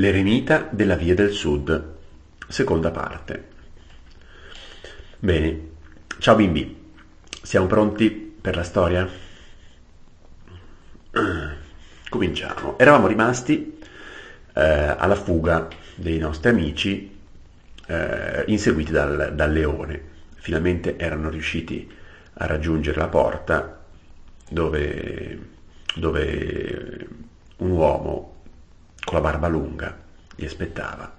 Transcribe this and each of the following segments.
L'eremita della Via del Sud, seconda parte. Bene, ciao bimbi, siamo pronti per la storia? Cominciamo. Eravamo rimasti eh, alla fuga dei nostri amici eh, inseguiti dal, dal leone. Finalmente erano riusciti a raggiungere la porta dove, dove un uomo con la barba lunga li aspettava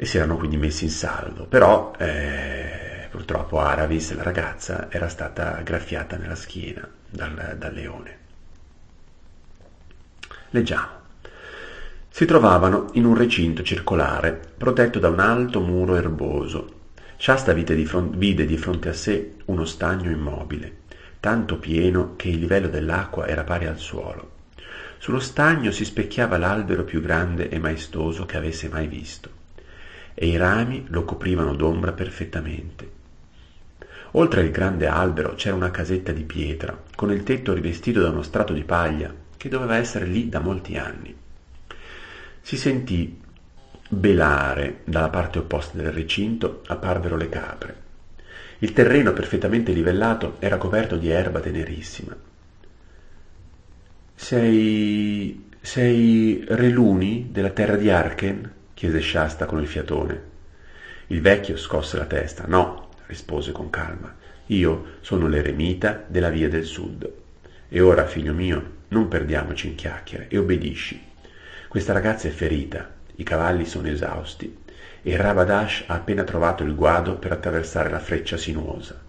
e si erano quindi messi in salvo, però eh, purtroppo Aravis, la ragazza, era stata graffiata nella schiena dal, dal leone. Leggiamo. Si trovavano in un recinto circolare, protetto da un alto muro erboso. Shasta di, fronte, vide di fronte a sé uno stagno immobile, tanto pieno che il livello dell'acqua era pari al suolo. Sullo stagno si specchiava l'albero più grande e maestoso che avesse mai visto, e i rami lo coprivano d'ombra perfettamente. Oltre il grande albero c'era una casetta di pietra, con il tetto rivestito da uno strato di paglia, che doveva essere lì da molti anni. Si sentì belare dalla parte opposta del recinto apparvero le capre. Il terreno perfettamente livellato era coperto di erba tenerissima sei. sei Reluni della terra di Arken? chiese Shasta con il fiatone. Il vecchio scosse la testa. No, rispose con calma. Io sono l'eremita della via del sud. E ora, figlio mio, non perdiamoci in chiacchiere e obbedisci. Questa ragazza è ferita, i cavalli sono esausti e Rabadash ha appena trovato il guado per attraversare la freccia sinuosa.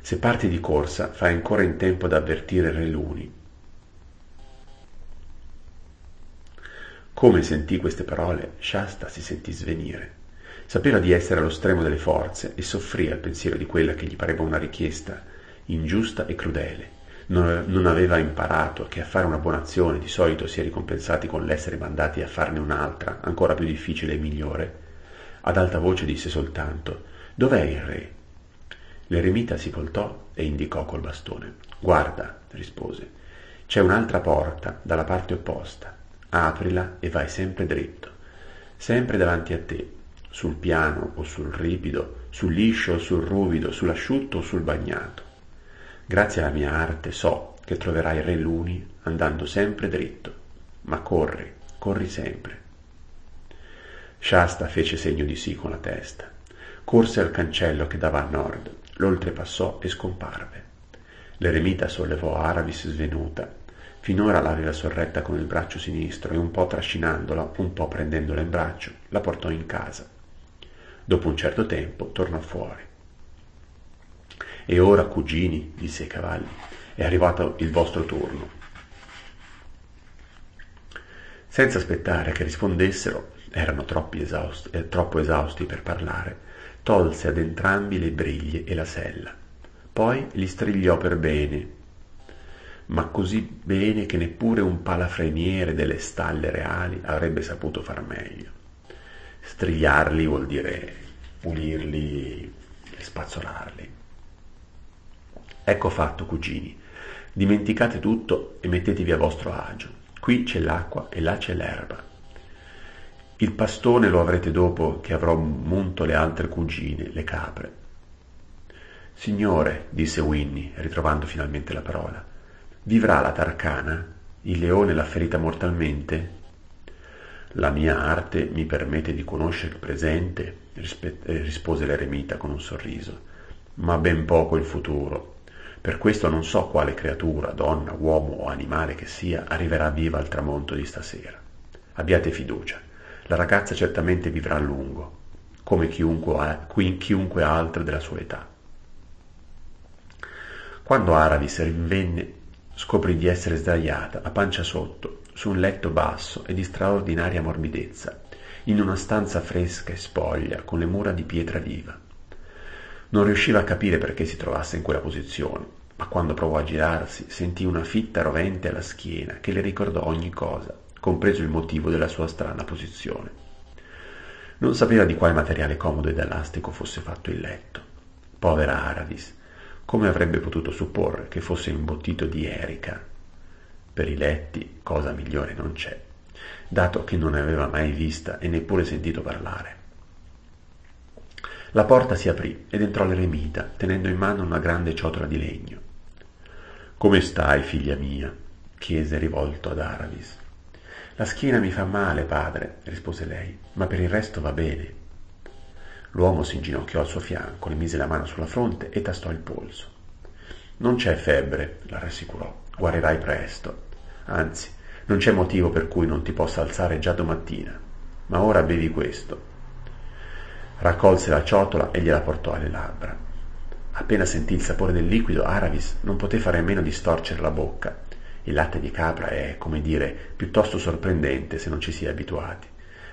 Se parti di corsa, fai ancora in tempo ad avvertire Reluni Come sentì queste parole, Shasta si sentì svenire. Sapeva di essere allo stremo delle forze e soffrì al pensiero di quella che gli pareva una richiesta ingiusta e crudele. Non, aveva imparato che a fare una buona azione di solito si è ricompensati con l'essere mandati a farne un'altra, ancora più difficile e migliore. Ad alta voce disse soltanto Dov'è il re? L'eremita si voltò e indicò col bastone. Guarda, rispose, c'è un'altra porta dalla parte opposta aprila e vai sempre dritto, sempre davanti a te, sul piano o sul ripido, sul liscio o sul ruvido, sull'asciutto o sul bagnato. Grazie alla mia arte so che troverai re luni andando sempre dritto, ma corri, corri sempre. Shasta fece segno di sì con la testa. Corse al cancello che dava a nord, lo oltrepassò e scomparve. L'eremita sollevò Aravis svenuta Finora l'aveva sorretta con il braccio sinistro e un po' trascinandola, un po' prendendola in braccio, la portò in casa. Dopo un certo tempo tornò fuori. E ora, cugini, disse ai cavalli, è arrivato il vostro turno. Senza aspettare che rispondessero, erano esausti, eh, troppo esausti per parlare, tolse ad entrambi le briglie e la sella. Poi li strigliò per bene ma così bene che neppure un palafreniere delle stalle reali avrebbe saputo far meglio. Strigliarli vuol dire pulirli e spazzolarli. Ecco fatto, cugini. Dimenticate tutto e mettetevi a vostro agio. Qui c'è l'acqua e là c'è l'erba. Il pastone lo avrete dopo che avrò munto le altre cugine, le capre. Signore, disse Winnie, ritrovando finalmente la parola, Vivrà la Tarcana? Il leone l'ha ferita mortalmente? La mia arte mi permette di conoscere il presente, eh, rispose l'eremita con un sorriso, ma ben poco il futuro. Per questo non so quale creatura, donna, uomo o animale che sia, arriverà viva al tramonto di stasera. Abbiate fiducia, la ragazza certamente vivrà a lungo, come chiunque, chiunque altro della sua età. Quando Aravis rinvenne Scoprì di essere sdraiata, a pancia sotto, su un letto basso e di straordinaria morbidezza, in una stanza fresca e spoglia, con le mura di pietra viva. Non riusciva a capire perché si trovasse in quella posizione, ma quando provò a girarsi sentì una fitta rovente alla schiena che le ricordò ogni cosa, compreso il motivo della sua strana posizione. Non sapeva di quale materiale comodo ed elastico fosse fatto il letto. Povera Aradis, come avrebbe potuto supporre che fosse imbottito di erica? Per i letti cosa migliore non c'è. dato che non ne aveva mai vista e neppure sentito parlare. La porta si aprì ed entrò l'eremita, tenendo in mano una grande ciotola di legno. Come stai, figlia mia? chiese rivolto ad Aravis. La schiena mi fa male, padre, rispose lei, ma per il resto va bene. L'uomo si inginocchiò al suo fianco, le mise la mano sulla fronte e tastò il polso. Non c'è febbre, la rassicurò, guarirai presto. Anzi, non c'è motivo per cui non ti possa alzare già domattina. Ma ora bevi questo. Raccolse la ciotola e gliela portò alle labbra. Appena sentì il sapore del liquido, Aravis non poté fare a meno di storcere la bocca il latte di capra è, come dire, piuttosto sorprendente se non ci si è abituati,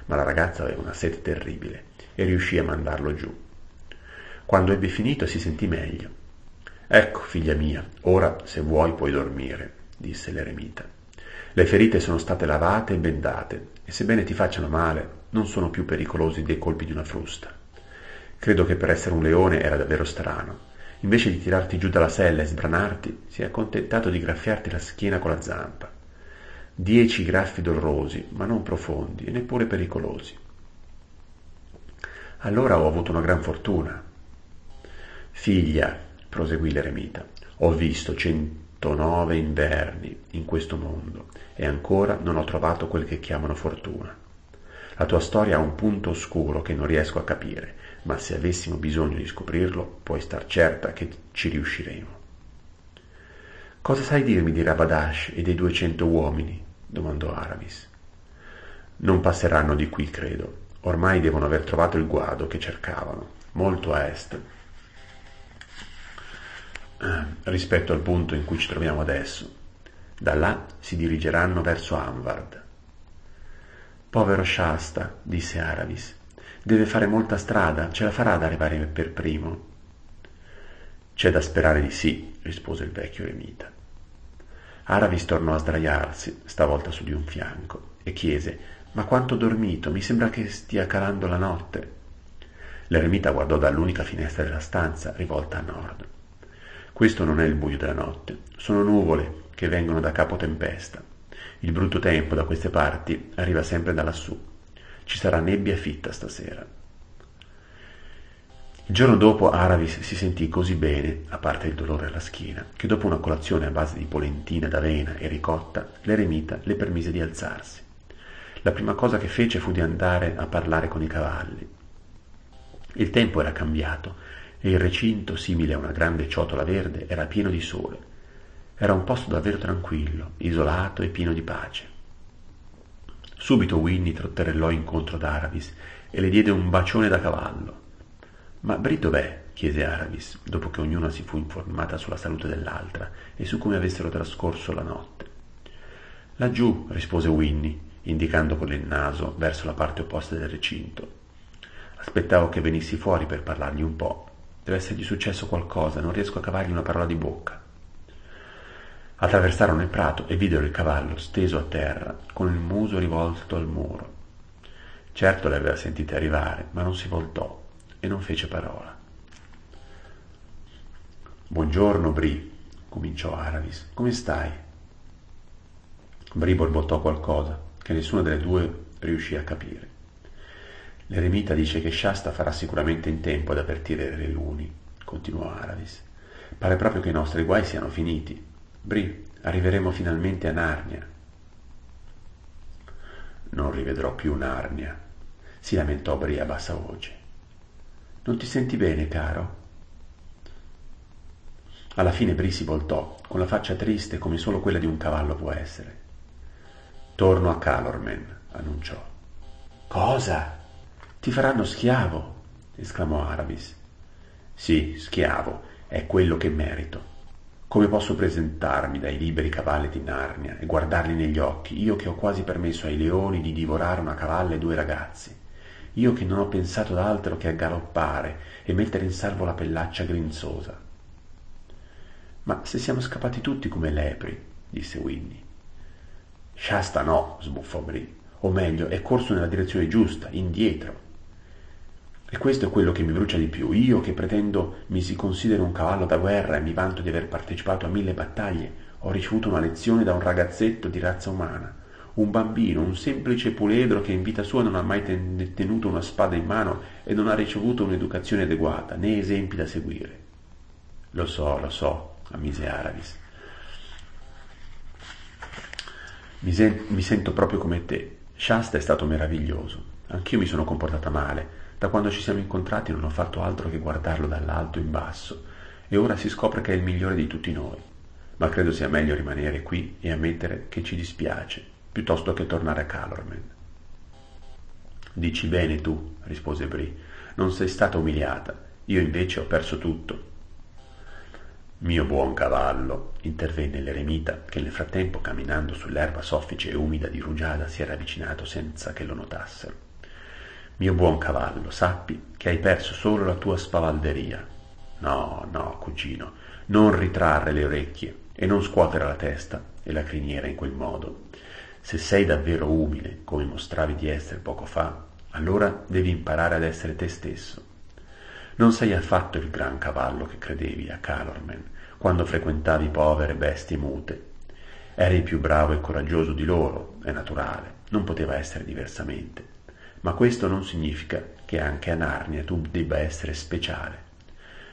ma la ragazza aveva una sete terribile e riuscì a mandarlo giù. Quando ebbe finito si sentì meglio. Ecco, figlia mia, ora se vuoi puoi dormire, disse l'eremita. Le ferite sono state lavate e bendate, e sebbene ti facciano male, non sono più pericolosi dei colpi di una frusta. Credo che per essere un leone era davvero strano, invece di tirarti giù dalla sella e sbranarti, si è accontentato di graffiarti la schiena con la zampa. Dieci graffi dolorosi, ma non profondi e neppure pericolosi. Allora ho avuto una gran fortuna. Figlia, proseguì l'eremita, ho visto centonove inverni in questo mondo e ancora non ho trovato quel che chiamano fortuna. La tua storia ha un punto oscuro che non riesco a capire, ma se avessimo bisogno di scoprirlo, puoi star certa che ci riusciremo. Cosa sai dirmi di Rabadash e dei duecento uomini? domandò Aramis. Non passeranno di qui, credo. Ormai devono aver trovato il guado che cercavano, molto a est, eh, rispetto al punto in cui ci troviamo adesso. Da là si dirigeranno verso Anvard. Povero Shasta, disse Aravis, Deve fare molta strada, ce la farà ad arrivare per primo. C'è da sperare di sì, rispose il vecchio eremita. Aravis tornò a sdraiarsi, stavolta su di un fianco, e chiese Ma quanto ho dormito? Mi sembra che stia calando la notte. L'eremita guardò dall'unica finestra della stanza, rivolta a nord. Questo non è il buio della notte, sono nuvole che vengono da capo tempesta. Il brutto tempo da queste parti arriva sempre da lassù. Ci sarà nebbia fitta stasera. Il giorno dopo Aravis si sentì così bene, a parte il dolore alla schiena, che dopo una colazione a base di polentina d'avena e ricotta, l'eremita le permise di alzarsi. La prima cosa che fece fu di andare a parlare con i cavalli. Il tempo era cambiato e il recinto, simile a una grande ciotola verde, era pieno di sole. Era un posto davvero tranquillo, isolato e pieno di pace. Subito Winnie trotterellò incontro ad Aravis e le diede un bacione da cavallo. Ma Bri dov'è? chiese Aravis, dopo che ognuna si fu informata sulla salute dell'altra e su come avessero trascorso la notte. Laggiù, rispose Winnie, indicando con il naso verso la parte opposta del recinto. Aspettavo che venissi fuori per parlargli un po'. Deve essergli successo qualcosa, non riesco a cavargli una parola di bocca. Attraversarono il prato e videro il cavallo steso a terra, con il muso rivolto al muro. Certo le aveva sentite arrivare, ma non si voltò e non fece parola. Buongiorno, Bri, cominciò Aravis. Come stai? Bri borbottò qualcosa che nessuna delle due riuscì a capire. L'eremita dice che Shasta farà sicuramente in tempo ad avvertire le luni, continuò Aravis. Pare proprio che i nostri guai siano finiti Bri, arriveremo finalmente a Narnia. Non rivedrò più Narnia, si lamentò Bri a bassa voce. Non ti senti bene, caro? Alla fine Bri si voltò, con la faccia triste come solo quella di un cavallo può essere. Torno a Calormen, annunciò. Cosa? Ti faranno schiavo? esclamò Aravis. Sì, schiavo, è quello che merito. Come posso presentarmi dai liberi cavalli di Narnia e guardarli negli occhi, io che ho quasi permesso ai leoni di divorare una cavalla e due ragazzi, io che non ho pensato d'altro che a galoppare e mettere in salvo la pellaccia grinzosa. Ma se siamo scappati tutti come lepri, disse Winnie. Shasta no, sbuffò Brie, o meglio, è corso nella direzione giusta, indietro. E questo è quello che mi brucia di più. Io che pretendo mi si consideri un cavallo da guerra e mi vanto di aver partecipato a mille battaglie, ho ricevuto una lezione da un ragazzetto di razza umana, Un bambino, un semplice puledro che in vita sua non ha mai ten- tenuto una spada in mano e non ha ricevuto un'educazione adeguata, né esempi da seguire. Lo so, lo so, ammise Aravis. Mi, sen- mi sento proprio come te. Shasta è stato meraviglioso. Anch'io mi sono comportata male. Da quando ci siamo incontrati non ho fatto altro che guardarlo dall'alto in basso e ora si scopre che è il migliore di tutti noi. Ma credo sia meglio rimanere qui e ammettere che ci dispiace, piuttosto che tornare a Calormen. Dici bene tu, rispose Bri, non sei stata umiliata, io invece ho perso tutto. Mio buon cavallo, intervenne l'eremita, che nel frattempo, camminando sull'erba soffice e umida di rugiada, si era avvicinato senza che lo notassero. Mio buon cavallo, sappi che hai perso solo la tua spavalderia. No, no, cugino, non ritrarre le orecchie e non scuotere la testa e la criniera in quel modo. Se sei davvero umile, come mostravi di essere poco fa, allora devi imparare ad essere te stesso. Non sei affatto il gran cavallo che credevi a Calormen, quando frequentavi povere bestie mute. Eri più bravo e coraggioso di loro, è naturale, non poteva essere diversamente. Ma questo non significa che anche a Narnia tu debba essere speciale.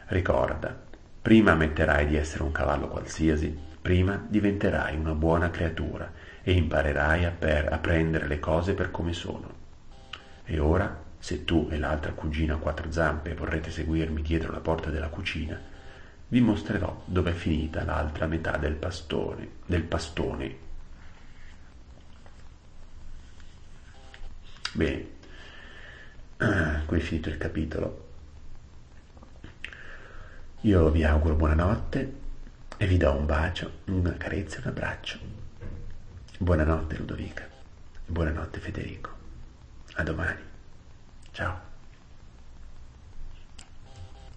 Ricorda, prima ammetterai di essere un cavallo qualsiasi, prima diventerai una buona creatura e imparerai a, per, a prendere le cose per come sono. E ora se tu e l'altra cugina a quattro zampe vorrete seguirmi dietro la porta della cucina, vi mostrerò dove è finita l'altra metà del pastone, del pastone. Bene, qui è finito il capitolo. Io vi auguro buonanotte e vi do un bacio, una carezza e un abbraccio. Buonanotte Ludovica, buonanotte Federico. A domani. Ciao.